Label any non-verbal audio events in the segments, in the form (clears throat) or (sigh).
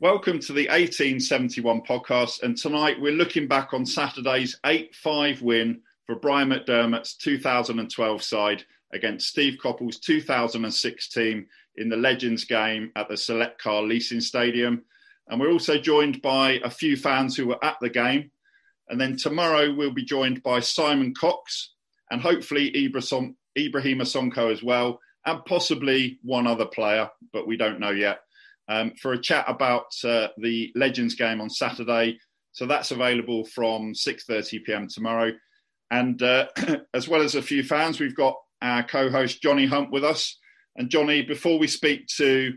Welcome to the 1871 podcast. And tonight we're looking back on Saturday's 8 5 win for Brian McDermott's 2012 side against Steve Coppell's 2006 team in the Legends game at the Select Car Leasing Stadium. And we're also joined by a few fans who were at the game. And then tomorrow we'll be joined by Simon Cox and hopefully Ibrahim Sonko as well, and possibly one other player, but we don't know yet um, for a chat about uh, the Legends game on Saturday. So that's available from 6:30 p.m. tomorrow. And uh, (clears throat) as well as a few fans, we've got our co-host Johnny Hunt with us. And Johnny, before we speak to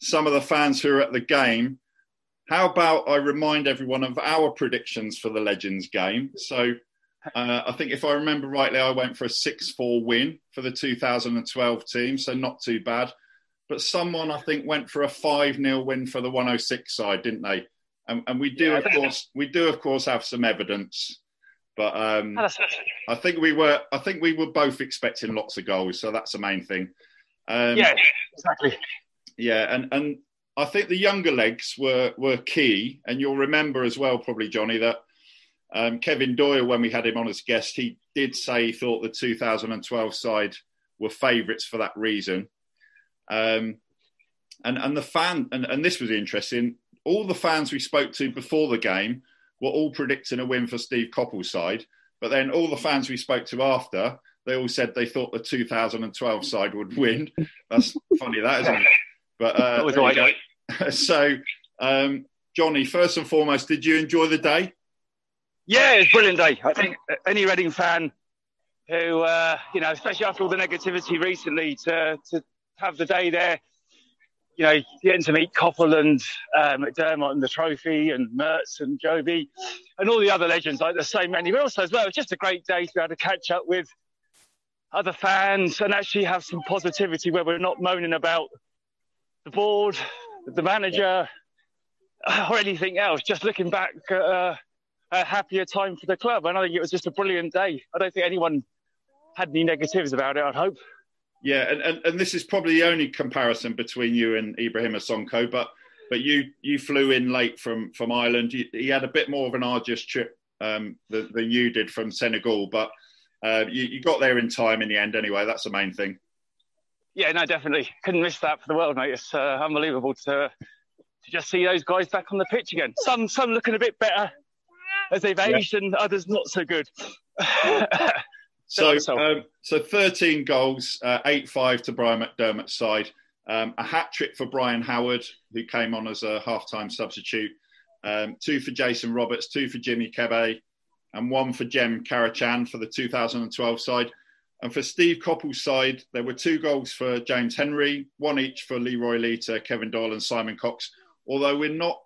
some of the fans who are at the game, how about I remind everyone of our predictions for the Legends game? So uh, I think if I remember rightly, I went for a 6 4 win for the 2012 team, so not too bad but someone I think went for a five 0 win for the 106 side, didn't they? And, and we do, yeah, of course, we do of course have some evidence, but um, I think we were, I think we were both expecting lots of goals, so that's the main thing. Um, yeah, exactly. Yeah, and and I think the younger legs were were key, and you'll remember as well, probably Johnny, that um, Kevin Doyle, when we had him on as guest, he did say he thought the 2012 side were favourites for that reason. Um, and and the fan and, and this was interesting. All the fans we spoke to before the game were all predicting a win for Steve Coppell's side, but then all the fans we spoke to after they all said they thought the 2012 side would win. That's (laughs) funny, that isn't it? But uh, that was right. (laughs) so, um, Johnny, first and foremost, did you enjoy the day? Yeah, it's a brilliant day. I think any Reading fan who, uh, you know, especially after all the negativity recently, to to have the day there. You know, getting to meet Coppell and uh, McDermott and the trophy and Mertz and Jobi and all the other legends, like the same many, but also as well, it's just a great day to be able to catch up with other fans and actually have some positivity where we're not moaning about the board, the manager, or anything else. Just looking back at uh, a happier time for the club. And I think it was just a brilliant day. I don't think anyone had any negatives about it, I'd hope. Yeah, and, and, and this is probably the only comparison between you and Ibrahim Sonko, but but you you flew in late from from Ireland. You, he had a bit more of an arduous trip um, than, than, you did from Senegal, but uh, you, you, got there in time in the end. Anyway, that's the main thing. Yeah, no, definitely couldn't miss that for the world, mate. It's uh, unbelievable to to just see those guys back on the pitch again. Some some looking a bit better as they've aged, yeah. and others not so good. (laughs) So, um, so 13 goals, uh, 8 5 to Brian McDermott's side. Um, a hat trick for Brian Howard, who came on as a half time substitute. Um, two for Jason Roberts, two for Jimmy Kebe, and one for Jem Karacan for the 2012 side. And for Steve Coppell's side, there were two goals for James Henry, one each for Leroy Lita, Kevin Doyle, and Simon Cox. Although we're not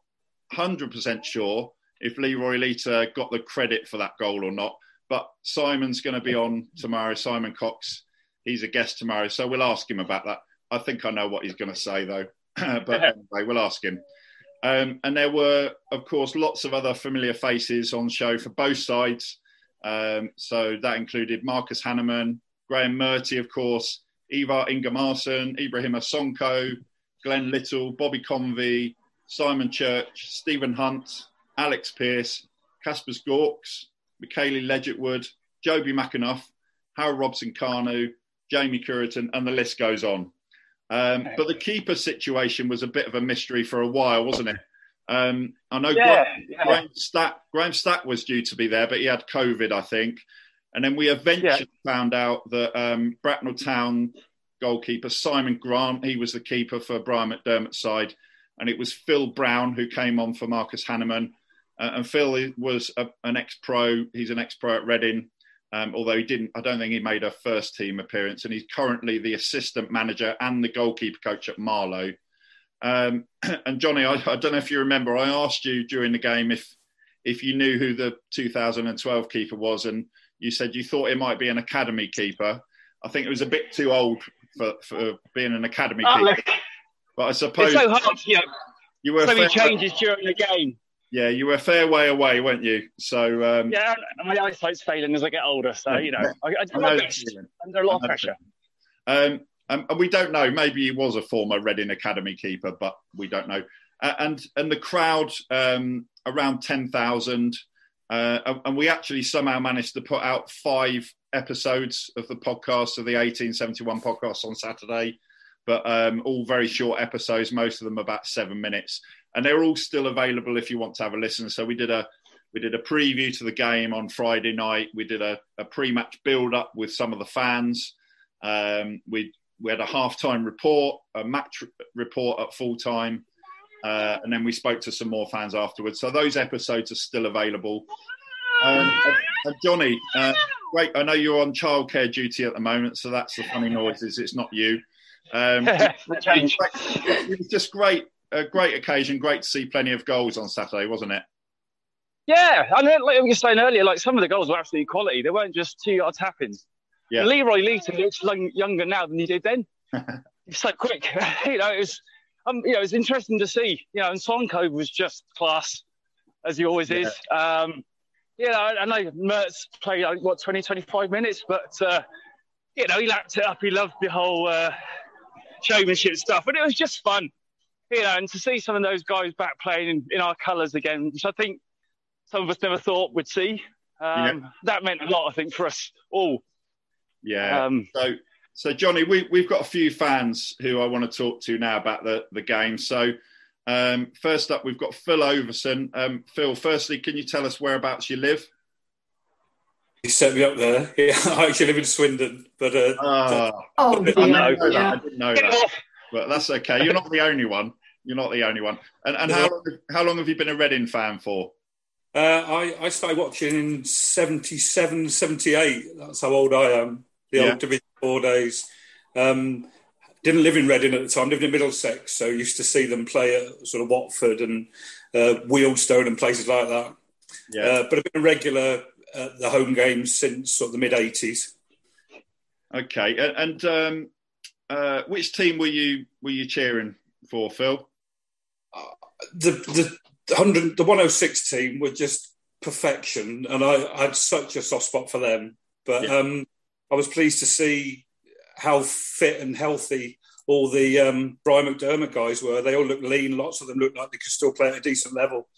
100% sure if Leroy Lita got the credit for that goal or not. But Simon's going to be on tomorrow. Simon Cox, he's a guest tomorrow, so we'll ask him about that. I think I know what he's going to say though, (clears throat) but anyway, we'll ask him. Um, and there were, of course, lots of other familiar faces on show for both sides. Um, so that included Marcus Hahnemann, Graham Murty, of course, Ivar Ingimarsson, Ibrahim Sonko, Glenn Little, Bobby Convey, Simon Church, Stephen Hunt, Alex Pearce, Kaspars Gorkss, Mikele Leigertwood, Jobi McAnuff, Harold Robson Kanu, Jamie Cureton, and the list goes on. Um, but the keeper situation was a bit of a mystery for a while, wasn't it? Um, I know yeah, Graham, yeah. Graham, Stack, Graham Stack was due to be there, but he had COVID, I think. And then we eventually yeah. found out that um, Bracknell Town goalkeeper Simon Grant, he was the keeper for Brian McDermott's side, and it was Phil Brown who came on for Marcus Hahnemann. Uh, and Phil was a, an ex-pro. He's an ex-pro at Reading, um, although he didn't. I don't think he made a first-team appearance. And he's currently the assistant manager and the goalkeeper coach at Marlow. Um, (clears throat) and Johnny, I, I, don't know if you remember, I asked you during the game if if you knew who the 2012 keeper was, and you said you thought it might be an academy keeper. I think it was a bit too old for, for being an academy oh, keeper. But I suppose it's so hard, you know, you were so many changes during the game. Yeah, you were a fair way away, weren't you? So um, yeah, my eyesight's failing as I get older. So you know, (laughs) I, I, I know under a lot of pressure. Um, and we don't know. Maybe he was a former Reading Academy keeper, but we don't know. Uh, and and the crowd um, around ten thousand, uh, and we actually somehow managed to put out five episodes of the podcast of the 1871 podcast on Saturday, but um, all very short episodes. Most of them about seven minutes, and they're all still available if you want to have a listen. So we did a we did a preview to the game on Friday night. We did a, a pre-match build-up with some of the fans. Um, we we had a half-time report, a match report at full time, uh, and then we spoke to some more fans afterwards. So those episodes are still available. Um, and Johnny, uh, great. I know you're on childcare duty at the moment, so that's the funny noises. It's not you. Um, (laughs) it was just great, a great occasion. Great to see plenty of goals on Saturday, wasn't it? Yeah, and like I was saying earlier, like some of the goals were absolutely quality. They weren't just two-yard tap-ins. Yeah. Leroy Lita looks younger now than he did then. (laughs) He's so quick. (laughs) you know, it was, um, you know, it's interesting to see. You know, and Sonko was just class, as he always yeah. is. Um, yeah, I, I know Mertz played like, what 20, 25 minutes, but uh, you know he lapped it up. He loved the whole uh, showmanship stuff, and it was just fun. You know, and to see some of those guys back playing in, in our colours again, which I think some of us never thought we'd see. Um, yeah. That meant a lot, I think, for us all. Yeah. Um, so, so Johnny, we, we've got a few fans who I want to talk to now about the, the game. So, um, first up, we've got Phil Overson. Um, Phil, firstly, can you tell us whereabouts you live? You set me up there. (laughs) Yeah, I actually live in Swindon, but uh, uh, oh, I, know, yeah. I didn't know that. But that's okay. You're not the only one. You're not the only one. And, and how, long, how long have you been a Reading fan for? Uh, I, I started watching in 77, 78. That's how old I am the yeah. old Division Four days. Um, didn't live in Reading at the time. Lived in Middlesex, so used to see them play at sort of Watford and uh, Wealdstone and places like that. Yeah. Uh, but I've been a regular at the home games since sort of the mid '80s. Okay, and, and um, uh, which team were you were you cheering for, Phil? Uh, the the hundred the 106 team were just perfection, and I, I had such a soft spot for them. But yeah. um, I was pleased to see how fit and healthy all the um, Brian McDermott guys were. They all looked lean. Lots of them looked like they could still play at a decent level.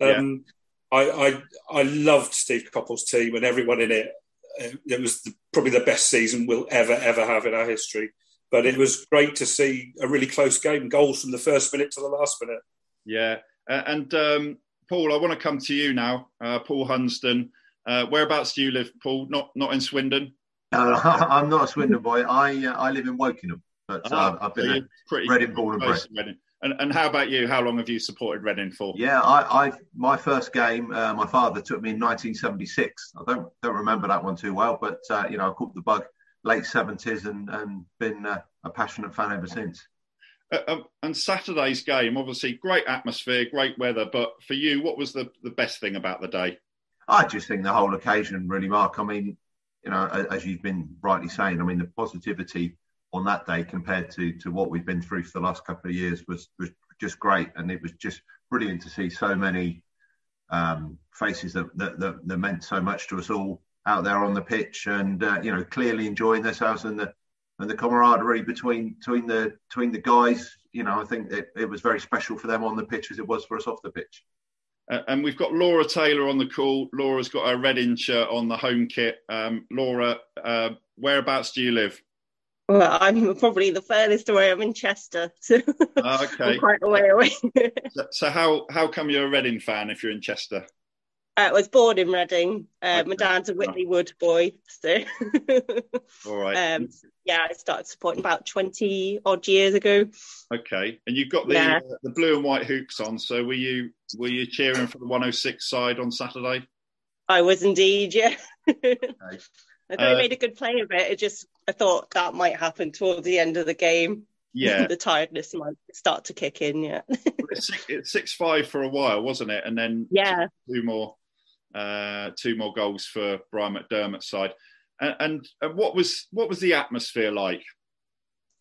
Um, yeah. I, I, I loved Steve Coppell's team and everyone in it. It was the, probably the best season we'll ever ever have in our history. But it was great to see a really close game, goals from the first minute to the last minute. Yeah, uh, and um, Paul, I want to come to you now. Uh, Paul Hunston, uh, whereabouts do you live, Paul? Not not in Swindon. Uh, (laughs) I'm not a Swindon boy. I uh, I live in Wokingham, but uh, I've been so pretty Reading born and bred. And, and how about you? How long have you supported Reading for? Yeah, I, I my first game, uh, my father took me in 1976. I don't don't remember that one too well, but uh, you know I caught the bug late 70s and and been uh, a passionate fan ever since. Um, and Saturday's game, obviously, great atmosphere, great weather. But for you, what was the, the best thing about the day? I just think the whole occasion, really, Mark. I mean, you know, as you've been rightly saying, I mean, the positivity on that day compared to to what we've been through for the last couple of years was was just great, and it was just brilliant to see so many um, faces that, that, that that meant so much to us all out there on the pitch, and uh, you know, clearly enjoying themselves and the and the camaraderie between between the between the guys. You know, I think it, it was very special for them on the pitch as it was for us off the pitch. Uh, and we've got Laura Taylor on the call. Laura's got her Reading shirt on the home kit. Um, Laura, uh, whereabouts do you live? Well, I'm probably the furthest away. I'm in Chester, so oh, (laughs) okay. I'm quite a way away. so, so, how how come you're a Reading fan if you're in Chester? I was born in Reading. Uh, okay. My dad's a Whitley Wood boy, so. (laughs) All right. Um, yeah, I started supporting about twenty odd years ago. Okay, and you've got the yeah. uh, the blue and white hoops on. So were you were you cheering for the 106 side on Saturday? I was indeed, yeah. okay. (laughs) I thought uh, he made a good play of it. It just I thought that might happen towards the end of the game. Yeah. (laughs) the tiredness might start to kick in. Yeah. it's, six, it's six five for a while, wasn't it? And then yeah, two more, uh, two more goals for Brian McDermott's side. And, and, and what was what was the atmosphere like?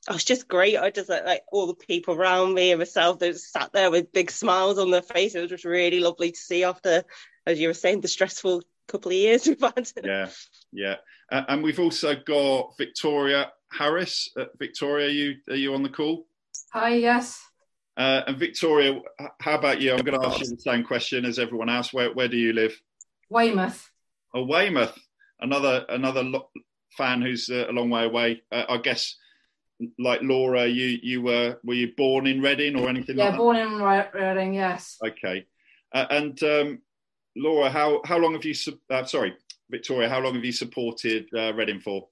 Oh, it was just great. I just like, like all the people around me and myself. They just sat there with big smiles on their face. It was just really lovely to see after, as you were saying, the stressful couple of years (laughs) we've had. Yeah, yeah. Uh, and we've also got Victoria Harris. Uh, Victoria, are you are you on the call? Hi, yes. Uh, and Victoria, how about you? I'm going to ask you the same question as everyone else. Where where do you live? Weymouth. Oh, Weymouth. Another another lo- fan who's uh, a long way away. Uh, I guess, like Laura, you you were were you born in Reading or anything? Yeah, like born in Reading. Yes. Okay. Uh, and um, Laura, how how long have you? Uh, sorry, Victoria, how long have you supported uh, Reading for?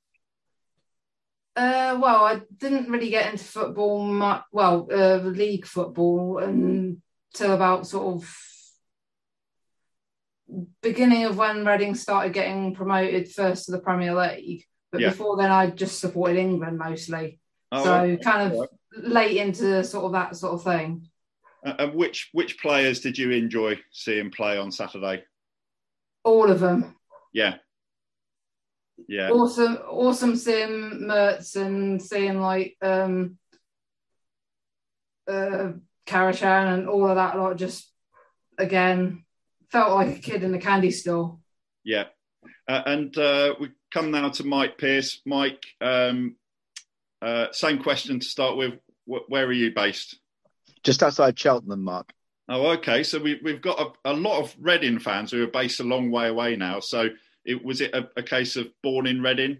Uh, well, I didn't really get into football much. Well, uh, league football until about sort of beginning of when Reading started getting promoted first to the Premier League. But yeah. before then, I just supported England mostly. Oh, so okay. kind of late into sort of that sort of thing. Uh, and which which players did you enjoy seeing play on Saturday? All of them. Yeah. Yeah. Awesome, awesome seeing Mertz and seeing like um uh Karacan and all of that lot just again felt like a kid in a candy store. Yeah. Uh, and uh, we come now to Mike Pierce. Mike, um, uh, same question to start with. where are you based? Just outside Cheltenham, Mark. Oh, okay. So we, have got a, a, lot of Reading fans who are based a long way away now. So it, was it a, a case of born in Reading?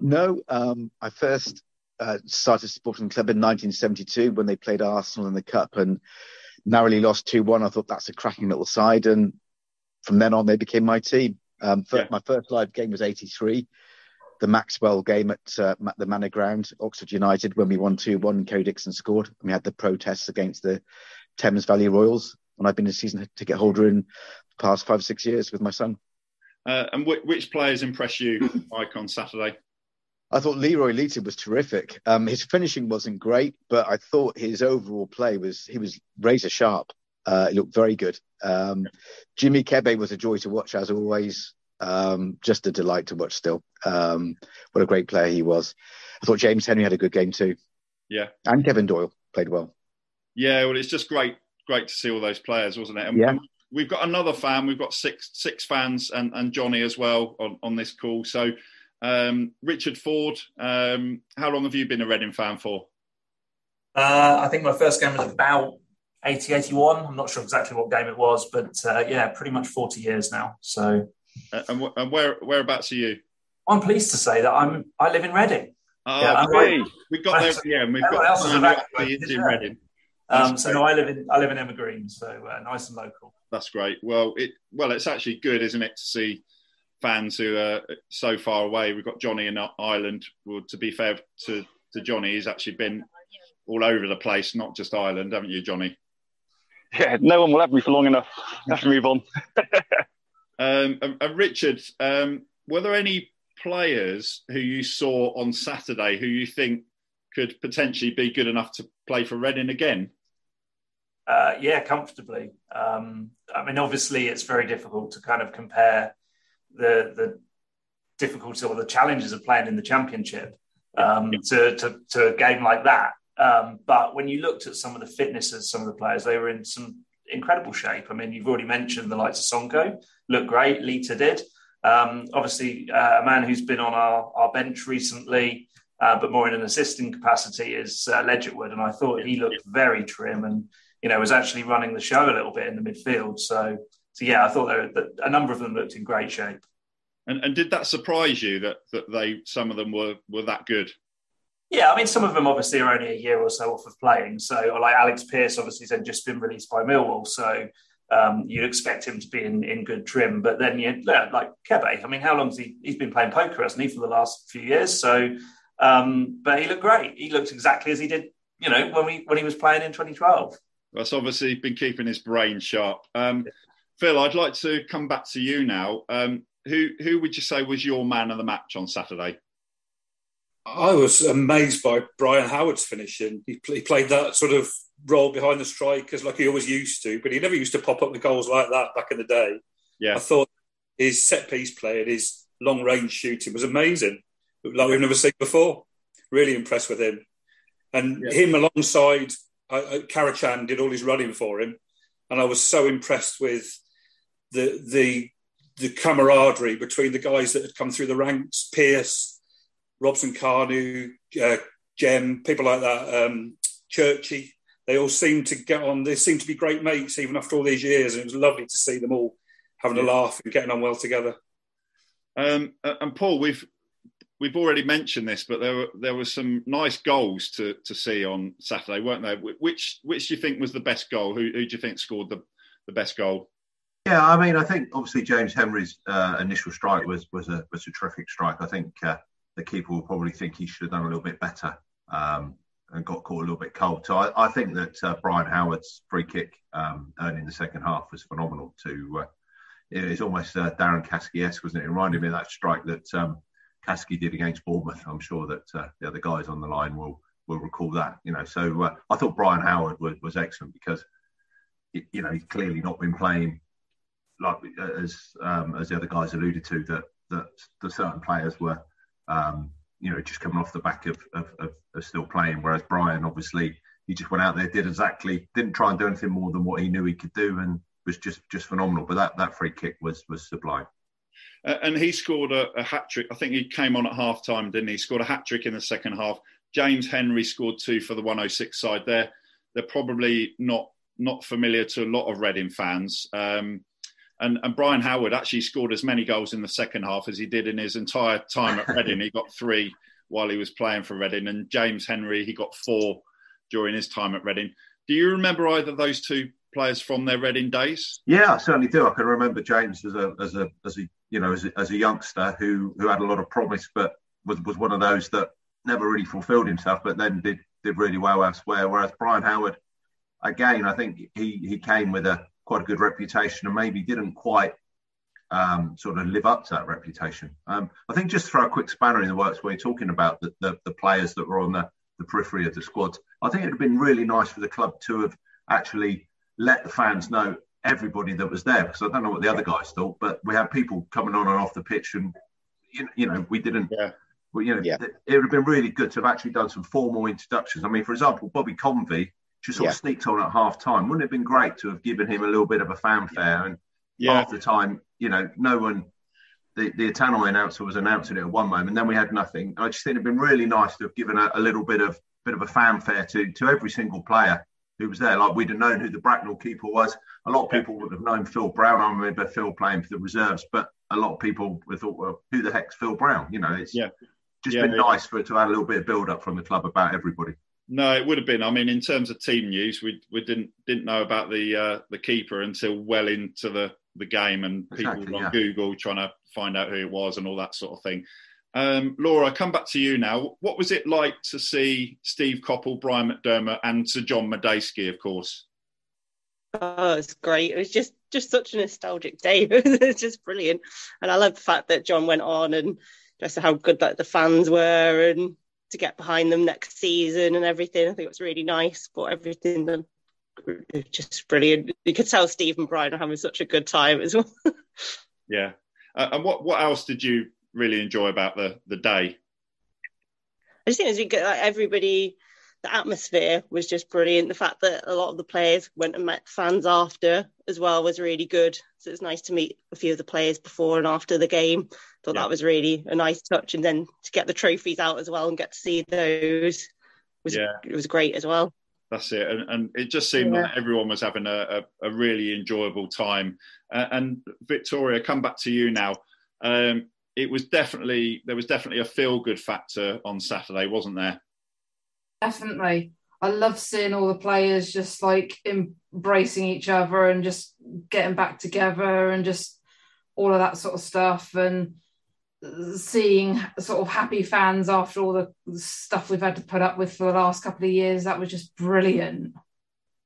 No, um, I first uh, started supporting the club in 1972 when they played Arsenal in the Cup and narrowly lost 2 1. I thought that's a cracking little side. And from then on, they became my team. Um, first, yeah. My first live game was 83 the Maxwell game at uh, the Manor Ground, Oxford United, when we won 2 1 and Kerry Dixon scored. And we had the protests against the Thames Valley Royals. And I've been a season ticket holder in the past five, or six years with my son. Uh, and w- which players impress you, Mike, on Saturday? I thought Leroy Lita was terrific. Um, his finishing wasn't great, but I thought his overall play was he was razor sharp. Uh, he looked very good. Um, Jimmy Kebe was a joy to watch as always. Um, just a delight to watch still. Um, what a great player he was. I thought James Henry had a good game too. Yeah. And Kevin Doyle played well. Yeah, well, it's just great, great to see all those players, wasn't it? And, yeah. we've got another fan. We've got six six fans and, and Johnny as well on, on this call. So, um, Richard Ford, um, how long have you been a Reading fan for? Uh, I think my first game was about 80, 81. I'm not sure exactly what game it was, but uh, yeah, pretty much 40 years now. So uh, and, and where whereabouts are you? I'm pleased to say that I'm I live in Reading. Oh, yeah, okay. we got there. Yeah, we've got else is evacuated, in Reading. Um, so no, I live in I live in Emmer Green, so uh, nice and local. That's great. Well, it well, it's actually good, isn't it, to see fans who are so far away. We've got Johnny in Ireland. Well, to be fair to to Johnny, he's actually been all over the place, not just Ireland, haven't you, Johnny? Yeah, no one will have me for long enough. I have to move on. (laughs) Um, and, Richard, um, were there any players who you saw on Saturday who you think could potentially be good enough to play for Reading again? Uh, yeah, comfortably. Um, I mean, obviously, it's very difficult to kind of compare the the difficulty or the challenges of playing in the Championship um, to, to, to a game like that. Um, but when you looked at some of the fitness of some of the players, they were in some incredible shape. I mean, you've already mentioned the likes of Sonko, looked great. Lita did. Um, obviously, uh, a man who's been on our, our bench recently, uh, but more in an assisting capacity, is uh, Leigertwood. And I thought he looked very trim and, you know, was actually running the show a little bit in the midfield. So, so yeah, I thought there, that a number of them looked in great shape. And, and did that surprise you that, that they some of them were, were that good? Yeah, I mean, some of them obviously are only a year or so off of playing. So, like Alex Pearce, obviously, has just been released by Millwall. So, um, you'd expect him to be in, in good trim. But then, you yeah, like Kebe, I mean, how long's he? He's been playing poker, hasn't he, for the last few years? So, um, but he looked great. He looked exactly as he did, you know, when we when he was playing in 2012. That's obviously been keeping his brain sharp. Um, Phil, I'd like to come back to you now. Um, who who would you say was your man of the match on Saturday? I was amazed by Brian Howard's finishing. He, he played that sort of role behind the strikers like he always used to, but he never used to pop up the goals like that back in the day. Yeah, I thought his set piece play and his long range shooting was amazing, like we've never seen before. Really impressed with him, and yeah. him alongside uh, Karacan did all his running for him, and I was so impressed with the the the camaraderie between the guys that had come through the ranks, Pearce, Robson Kanu, uh, Jem, people like that, um, Churchy. They all seemed to get on. They seemed to be great mates even after all these years, and it was lovely to see them all having a laugh and getting on well together. Um, and Paul, we've we've already mentioned this, but there were there were some nice goals to to see on Saturday, weren't there? Which which do you think was the best goal? Who, who do you think scored the, the best goal? Yeah, I mean, I think obviously James Henry's uh, initial strike was was a was a terrific strike. I think uh, the keeper will probably think he should have done a little bit better um, and got caught a little bit cold. So I, I think that uh, Brian Howard's free kick um, earning the second half was phenomenal. To uh, it's almost uh, Darren Caskey-esque, wasn't it? It reminded me of that strike that um, Caskey did against Bournemouth. I'm sure that uh, the other guys on the line will will recall that. You know, so I thought Brian Howard was, was excellent because you know he's clearly not been playing like as um, as the other guys alluded to, that that the certain players were, um, you know, just coming off the back of, of, of, of, still playing. Whereas Brian, obviously, he just went out there, did exactly, didn't try and do anything more than what he knew he could do, and was just just phenomenal. But that that free kick was was sublime. Uh, and he scored a, a hat trick. I think he came on at half time, didn't he? Scored a hat trick in the second half. James Henry scored two for the 106 side. There, they're probably not not familiar to a lot of Reading fans. Um, and, and Brian Howard actually scored as many goals in the second half as he did in his entire time at Reading. he got three while he was playing for Reading, and James Henry he got four during his time at Reading. Do you remember either of those two players from their Reading days? Yeah, I certainly do. I can remember James as a as a as a you know as a, as a youngster who who had a lot of promise, but was was one of those that never really fulfilled himself, but then did did really well elsewhere. Whereas Brian Howard, again, I think he he came with a quite a good reputation and maybe didn't quite um, sort of live up to that reputation. Um, I think just throw a quick spanner in the works where you're talking about the, the, the players that were on the, the periphery of the squad. I think it would have been really nice for the club to have actually let the fans know everybody that was there because I don't know what the other guys thought, but we had people coming on and off the pitch and you, you know we didn't. Yeah. Well, you know, yeah. it would have been really good to have actually done some formal introductions. I mean, for example, Bobby Convey just sort yeah. of sneaked on at half time. Wouldn't it have been great to have given him a little bit of a fanfare? And yeah. half the time, you know, no one, the, the announcer was announcing it at one moment, then we had nothing. I just think it'd been really nice to have given a, a, little bit of bit of a fanfare to to every single player who was there. Like we'd have known who the Bracknell keeper was. A lot of people would have known Phil Brown. I remember Phil playing for the reserves, but a lot of people would thought, well, who the heck's Phil Brown? You know, it's yeah. just yeah, been nice for it to add a little bit of build up from the club about everybody. No, it would have been. I mean, in terms of team news, we we didn't didn't know about the uh, the keeper until well into the the game, and people exactly, on yeah. Google trying to find out who it was and all that sort of thing. Um, Laura, come back to you now. What was it like to see Steve Coppell, Brian McDermott, and Sir John Madejski, of course? Oh, it's great. It was just just such a nostalgic day. (laughs) it was just brilliant, and I love the fact that John went on and just how good that the fans were and to get behind them next season and everything. I think it was really nice, but everything was just brilliant. You could tell Steve and Brian are having such a good time as well. (laughs) yeah. Uh, and what what else did you really enjoy about the the day? I just think as you get like, everybody the atmosphere was just brilliant. The fact that a lot of the players went and met fans after as well was really good. So it's nice to meet a few of the players before and after the game. Thought yeah. that was really a nice touch, and then to get the trophies out as well and get to see those was yeah. it was great as well. That's it, and, and it just seemed yeah. like everyone was having a, a, a really enjoyable time. Uh, and Victoria, come back to you now. Um, it was definitely there was definitely a feel good factor on Saturday, wasn't there? Definitely. I love seeing all the players just like embracing each other and just getting back together and just all of that sort of stuff and seeing sort of happy fans after all the stuff we've had to put up with for the last couple of years that was just brilliant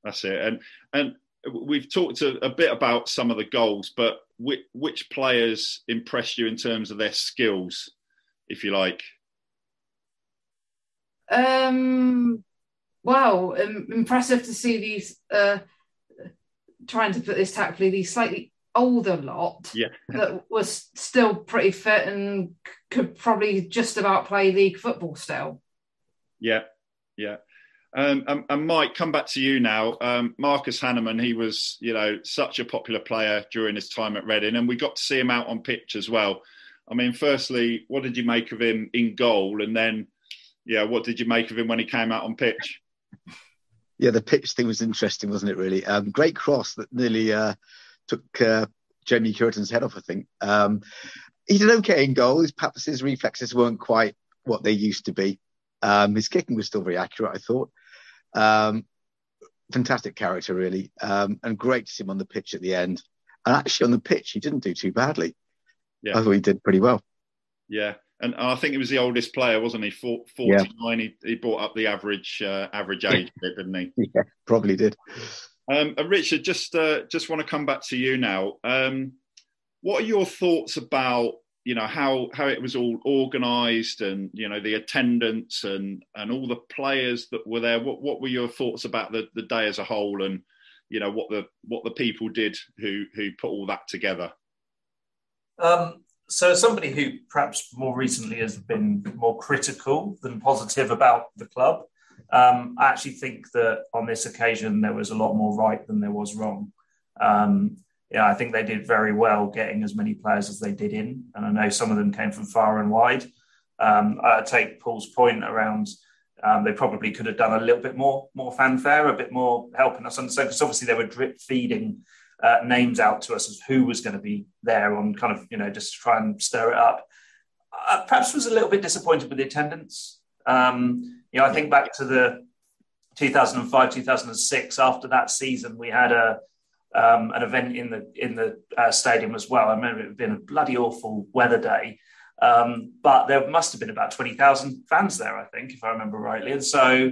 that's it and and we've talked a, a bit about some of the goals but which, which players impressed you in terms of their skills if you like Um, well, um, impressive to see these. Uh, trying to put this tactfully, these slightly older lot yeah. that was still pretty fit and could probably just about play league football still. Yeah, yeah. Um, and, and, Mike, come back to you now. Um, Marcus Hahnemann, he was, you know, such a popular player during his time at Reading, and we got to see him out on pitch as well. I mean, firstly, what did you make of him in goal, and then, yeah, what did you make of him when he came out on pitch? Yeah, the pitch thing was interesting, wasn't it? Really, um, great cross that nearly uh, took uh, Jamie Cureton's head off. I think um, he did okay in goal. His perhaps his reflexes weren't quite what they used to be. Um, his kicking was still very accurate, I thought. Um, fantastic character, really, um, and great to see him on the pitch at the end. And actually, on the pitch, he didn't do too badly. Yeah. I thought he did pretty well. Yeah, and I think he was the oldest player, wasn't he? Forty-nine. Yeah. He, he brought up the average uh, average age (laughs) bit, didn't he? Yeah, probably did. Um, and Richard, just uh, just want to come back to you now. Um, what are your thoughts about you know how how it was all organised and you know the attendance and and all the players that were there? What what were your thoughts about the, the day as a whole and you know what the what the people did who who put all that together? Um, so, somebody who perhaps more recently has been more critical than positive about the club, um, I actually think that on this occasion there was a lot more right than there was wrong. Um, yeah, I think they did very well getting as many players as they did in, and I know some of them came from far and wide. Um, I take Paul's point around um, they probably could have done a little bit more more fanfare, a bit more helping us understand because obviously they were drip feeding uh, names out to us as who was going to be there on kind of you know just to try and stir it up. Uh, perhaps was a little bit disappointed with the attendance. Um, you know, I think back to the 2005, 2006. After that season, we had a um, an event in the in the uh, stadium as well. I remember it had been a bloody awful weather day, um, but there must have been about twenty thousand fans there. I think, if I remember rightly, and so.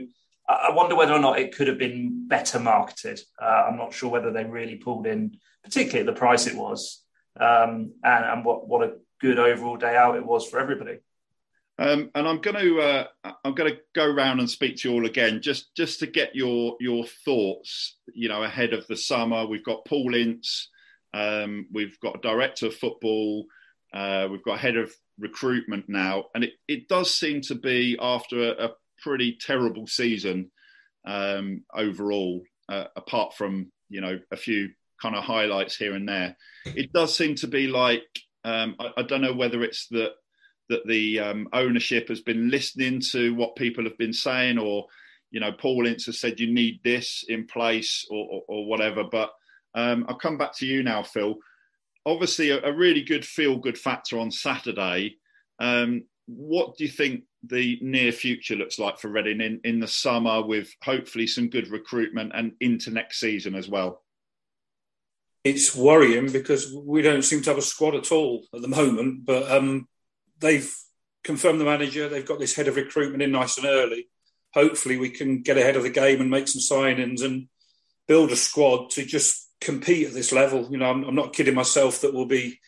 I wonder whether or not it could have been better marketed. Uh, I'm not sure whether they really pulled in, particularly at the price it was, um, and, and what, what a good overall day out it was for everybody. Um, and I'm going to uh, I'm going to go around and speak to you all again, just just to get your your thoughts. You know, ahead of the summer, we've got Paul Ince, um, we've got a director of football, uh, we've got head of recruitment now, and it, it does seem to be after a, a pretty terrible season um, overall. Uh, apart from you know a few kind of highlights here and there, it does seem to be like um, I, I don't know whether it's that that the um, ownership has been listening to what people have been saying, or you know, Paul Ince has said you need this in place, or, or, or whatever. But um, I'll come back to you now, Phil. Obviously, a, a really good feel-good factor on Saturday. Um, what do you think the near future looks like for Reading in, in the summer, with hopefully some good recruitment and into next season as well? It's worrying because we don't seem to have a squad at all at the moment. But um, they've confirmed the manager. They've got this head of recruitment in nice and early. Hopefully, we can get ahead of the game and make some signings and build a squad to just compete at this level. You know, I'm, I'm not kidding myself that we'll be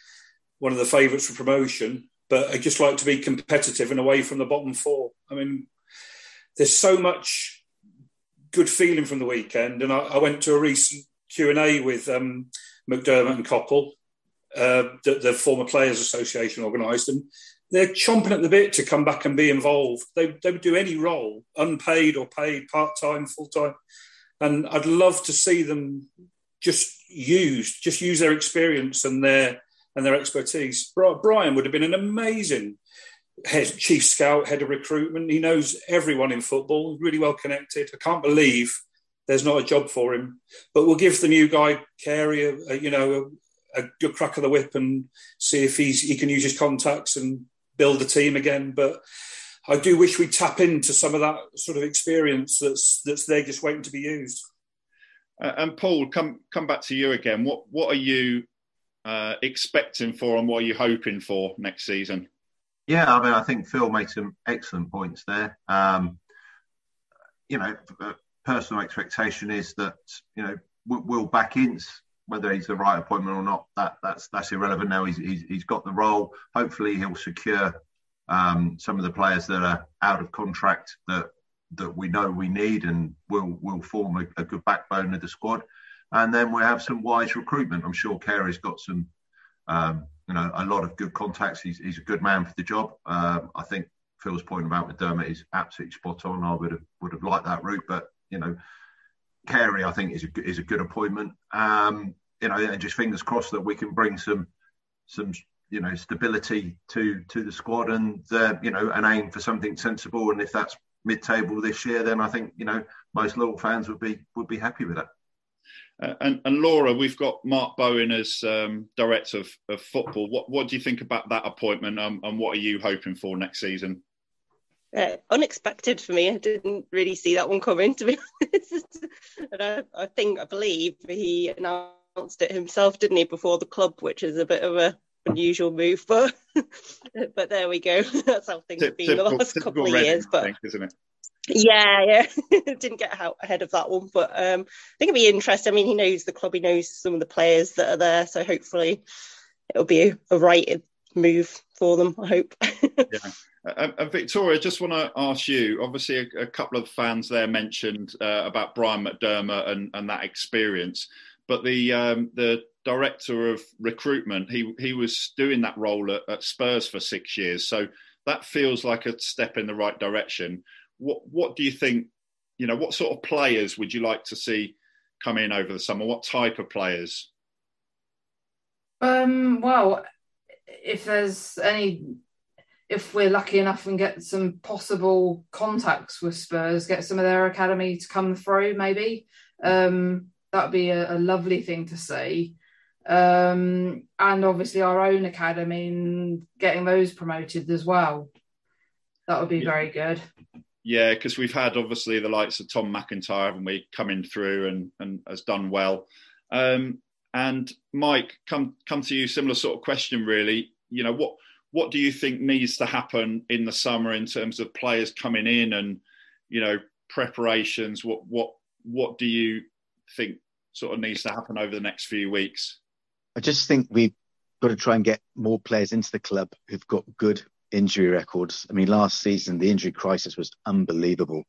one of the favourites for promotion, but I just like to be competitive and away from the bottom four. I mean, there's so much good feeling from the weekend, and I, I went to a recent Q and A with um, McDermott and Coppell, uh, that the former Players Association organised, and they're chomping at the bit to come back and be involved. They, they would do any role, unpaid or paid, part time, full time. And I'd love to see them just used, just use their experience and their and their expertise. Brian would have been an amazing head, chief scout, head of recruitment. He knows everyone in football, really well connected. I can't believe there's not a job for him. But we'll give the new guy Carey, a, a, you know, a, a, good crack of the whip and see if he's he can use his contacts and build a team again. But I do wish we tap into some of that sort of experience that's that's there just waiting to be used. Uh, and Paul, come come back to you again. What what are you uh, expecting for, and what are you hoping for next season? Yeah, I mean, I think Phil made some excellent points there. Um, you know, personal expectation is that you know we'll back Ince whether he's the right appointment or not, that that's that's irrelevant now. He's, he's, he's got the role. Hopefully, he'll secure um, some of the players that are out of contract that that we know we need and will will form a, a good backbone of the squad. And then we have some wise recruitment. I'm sure Carey's got some, um, you know, a lot of good contacts. He's, he's a good man for the job. Um, I think Phil's point about McDermott is absolutely spot on. I would have would have liked that route, but you know, Carey I think is a is a good appointment. Um, you know, and just fingers crossed that we can bring some some you know stability to to the squad and uh, you know an aim for something sensible. And if that's mid-table this year, then I think you know most local fans would be would be happy with that. Uh, and, and, Laura, we've got Mark Bowen as um, director of, of, football. What what do you think about that appointment, um, and what are you hoping for next season? Uh, unexpected for me. I didn't really see that one coming, to be (laughs) honest. and I, I think, I believe he announced it himself, didn't he, before the club, which is a bit of a unusual move, but (laughs) but there we go. (laughs) That's how things have been the last couple of years. But think, isn't it? Yeah, yeah. (laughs) Didn't get out ahead of that one, but um, I think it'd be interesting. I mean, he knows the club, he knows some of the players that are there, so hopefully it'll be a, a right move for them. I hope. yeah. Uh, uh, Victoria, just want to ask you. Obviously, a, a couple of fans there mentioned uh, about Brian McDermott and, and that experience, but the um, the director of recruitment, he he was doing that role at, at Spurs for six years, so that feels like a step in the right direction what what do you think? You know, what sort of players would you like to see come in over the summer? What type of players? Um, well, if there's any, if we're lucky enough and get some possible contacts with Spurs, get some of their academy to come through, maybe um, that'd be a, a lovely thing to see. Um, and obviously our own academy and getting those promoted as well. That would be yeah. very good. Yeah, because we've had obviously the likes of Tom McIntyre, haven't we, coming through and, and has done well. Um, and Mike, come come to you. Similar sort of question, really. You know, what what do you think needs to happen in the summer in terms of players coming in and you know preparations? What what what do you think sort of needs to happen over the next few weeks? I just think we've got to try and get more players into the club who've got good injury records. I mean, last season, the injury crisis was unbelievable.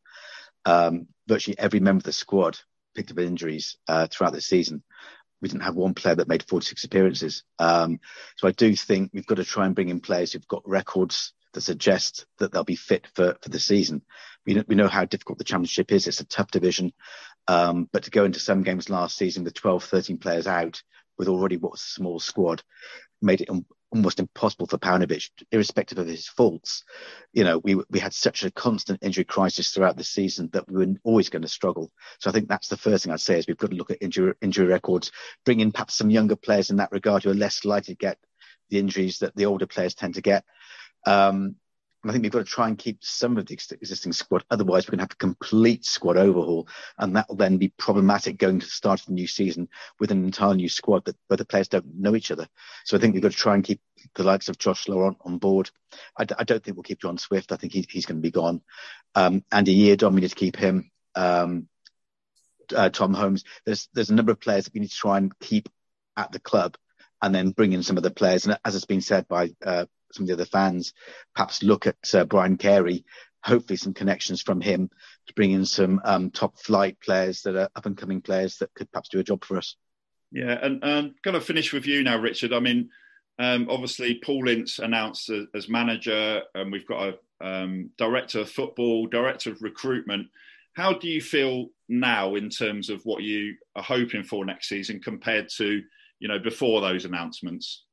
Um, virtually every member of the squad picked up injuries uh, throughout the season. We didn't have one player that made 46 appearances. Um, so I do think we've got to try and bring in players who've got records that suggest that they'll be fit for, for the season. We know, we know how difficult the championship is. It's a tough division. Um, but to go into some games last season with 12, 13 players out with already what was a small squad made it almost impossible for Paunovic, irrespective of his faults. You know, we we had such a constant injury crisis throughout the season that we were always going to struggle. So I think that's the first thing I'd say is we've got to look at injury injury records, bring in perhaps some younger players in that regard who are less likely to get the injuries that the older players tend to get. Um, I think we've got to try and keep some of the existing squad. Otherwise, we're going to have a complete squad overhaul, and that will then be problematic going to the start of the new season with an entire new squad that where the players don't know each other. So I think we've got to try and keep the likes of Josh Lowe on, board. I, I, don't think we'll keep John Swift. I think he, he's going to be gone. Um, Andy Yiadom, we need to keep him. Um, uh, Tom Holmes. There's there's a number of players that we need to try and keep at the club, and then bring in some of the players. And as has been said by uh, some of the other fans, perhaps look at uh, Brian Carey, hopefully some connections from him to bring in some um, top flight players that are up and coming players that could perhaps do a job for us. Yeah, and um, going to finish with you now, Richard. I mean, um, obviously Paul Ince announced as, as, manager, and we've got a um, director of football, director of recruitment. How do you feel now in terms of what you are hoping for next season compared to you know before those announcements?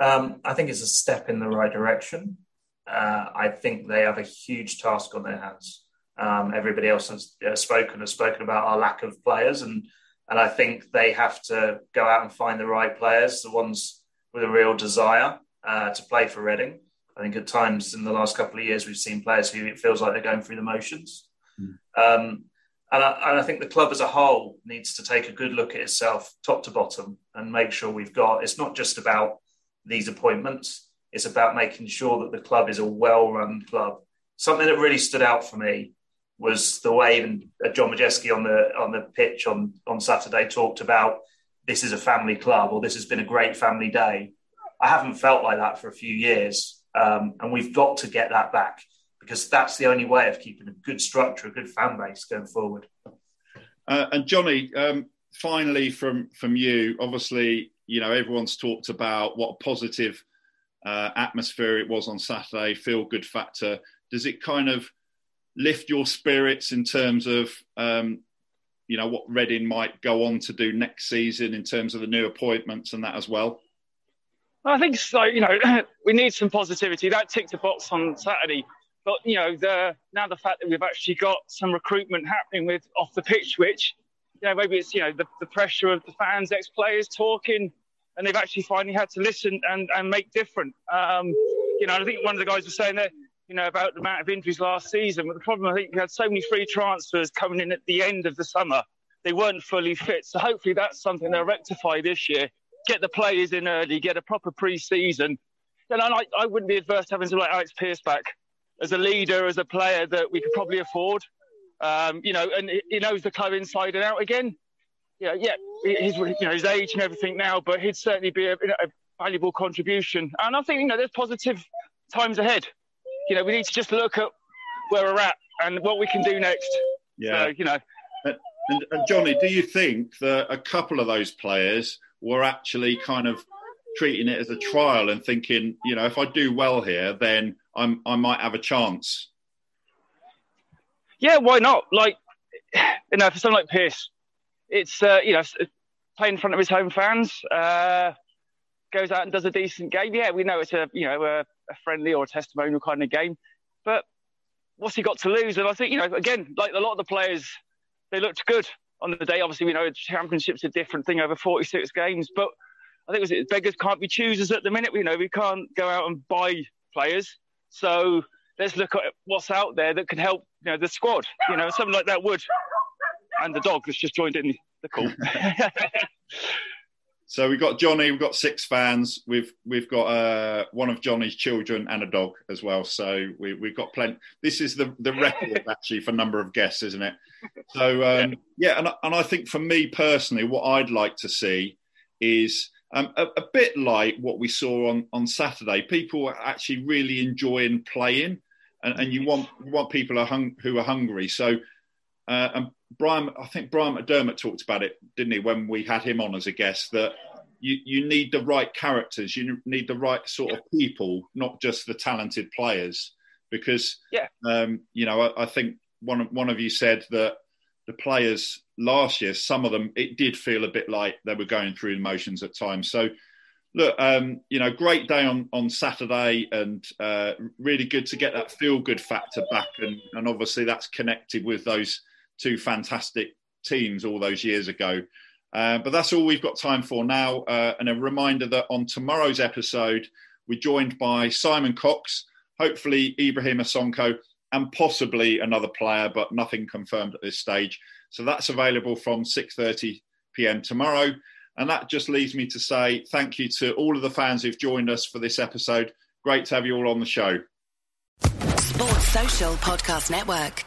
Um, I think it's a step in the right direction. Uh, I think they have a huge task on their hands. Um, everybody else has uh, spoken has spoken about our lack of players, and and I think they have to go out and find the right players, the ones with a real desire uh, to play for Reading. I think at times in the last couple of years we've seen players who it feels like they're going through the motions. Mm. Um, and I, and I, think the club as a whole needs to take a good look at itself, top to bottom, and make sure we've got. It's not just about these appointments. It's about making sure that the club is a well-run club. Something that really stood out for me was the way even uh, John Madejski on the on the pitch on on Saturday talked about this is a family club or this has been a great family day. I haven't felt like that for a few years. Um, and we've got to get that back because that's the only way of keeping a good structure, a good fan base going forward. Uh, and Johnny, um, finally from from you, obviously, you know everyone's talked about what a positive uh, atmosphere it was on Saturday, feel good factor. Does it kind of lift your spirits in terms of um, you know what Reading might go on to do next season in terms of the new appointments and that as well? I think so. You know, (clears throat) we need some positivity. That ticked a box on Saturday. But you know, the now the fact that we've actually got some recruitment happening with off the pitch, which you know maybe it's you know the, the pressure of the fans, ex players talking, and they've actually finally had to listen and, and make different. Um, you know, I think one of the guys was saying that you know about the amount of injuries last season, but the problem I think we had so many free transfers coming in at the end of the summer, they weren't fully fit. So hopefully that's something they'll rectify this year. Get the players in early, get a proper pre-season. Then I, I wouldn't be adverse to having someone like Alex Pearce back as a leader, as a player that we could probably afford. Um, you know, and he knows the club inside and out again. Yeah, yeah, his you know his age and everything now, but he'd certainly be a, a valuable contribution. And I think you know there's positive times ahead. You know, we need to just look at where we're at and what we can do next. Yeah, so, you know. And, and, and Johnny, do you think that a couple of those players were actually kind of treating it as a trial and thinking, you know, if I do well here, then I'm, I might have a chance. Yeah, why not? Like, (sighs) you know, for someone like Pearce, it's uh, you know playing in front of his home fans, uh, goes out and does a decent game. Yeah, we know it's a you know a, a, friendly or a testimonial kind of game, but what's he got to lose? And I think you know again, like a lot of the players, they looked good on the day. Obviously, we know championships a different thing over 46 games, but I think it was beggars can't be choosers at the minute. You know, we can't go out and buy players. So let's look at what's out there that can help, you know, the squad. You know, something like that would. And the dog that's just joined in the call. (laughs) so we've got Johnny, we've got six fans, we've we've got uh, one of Johnny's children and a dog as well. So we, we've got plenty. This is the the record (laughs) actually for number of guests, isn't it? So um, yeah, and and I think for me personally, what I'd like to see is um, a, a, bit like what we saw on, on Saturday. People are actually really enjoying playing, and, and you want you want people are hung, who are hungry. So, uh, and Brian, I think Brian McDermott talked about it, didn't he, when we had him on as a guest? That you, you need the right characters, you need the right sort of people, not just the talented players. Because, yeah. um, you know, I, I think one of, one of you said that the players last year, some of them, it did feel a bit like they were going through the motions at times. So, look, um, you know, great day on, on Saturday and uh, really good to get that feel good factor back. And, and obviously that's connected with those two fantastic teams all those years ago. Uh, but that's all we've got time for now. Uh, and a reminder that on tomorrow's episode, we're joined by Simon Cox, hopefully Ibrahim Sonko, and possibly another player, but nothing confirmed at this stage. So that's available from 6:30 p.m. tomorrow. And that just leaves me to say thank you to all of the fans who've joined us for this episode. Great to have you all on the show. Sports Social Podcast Network.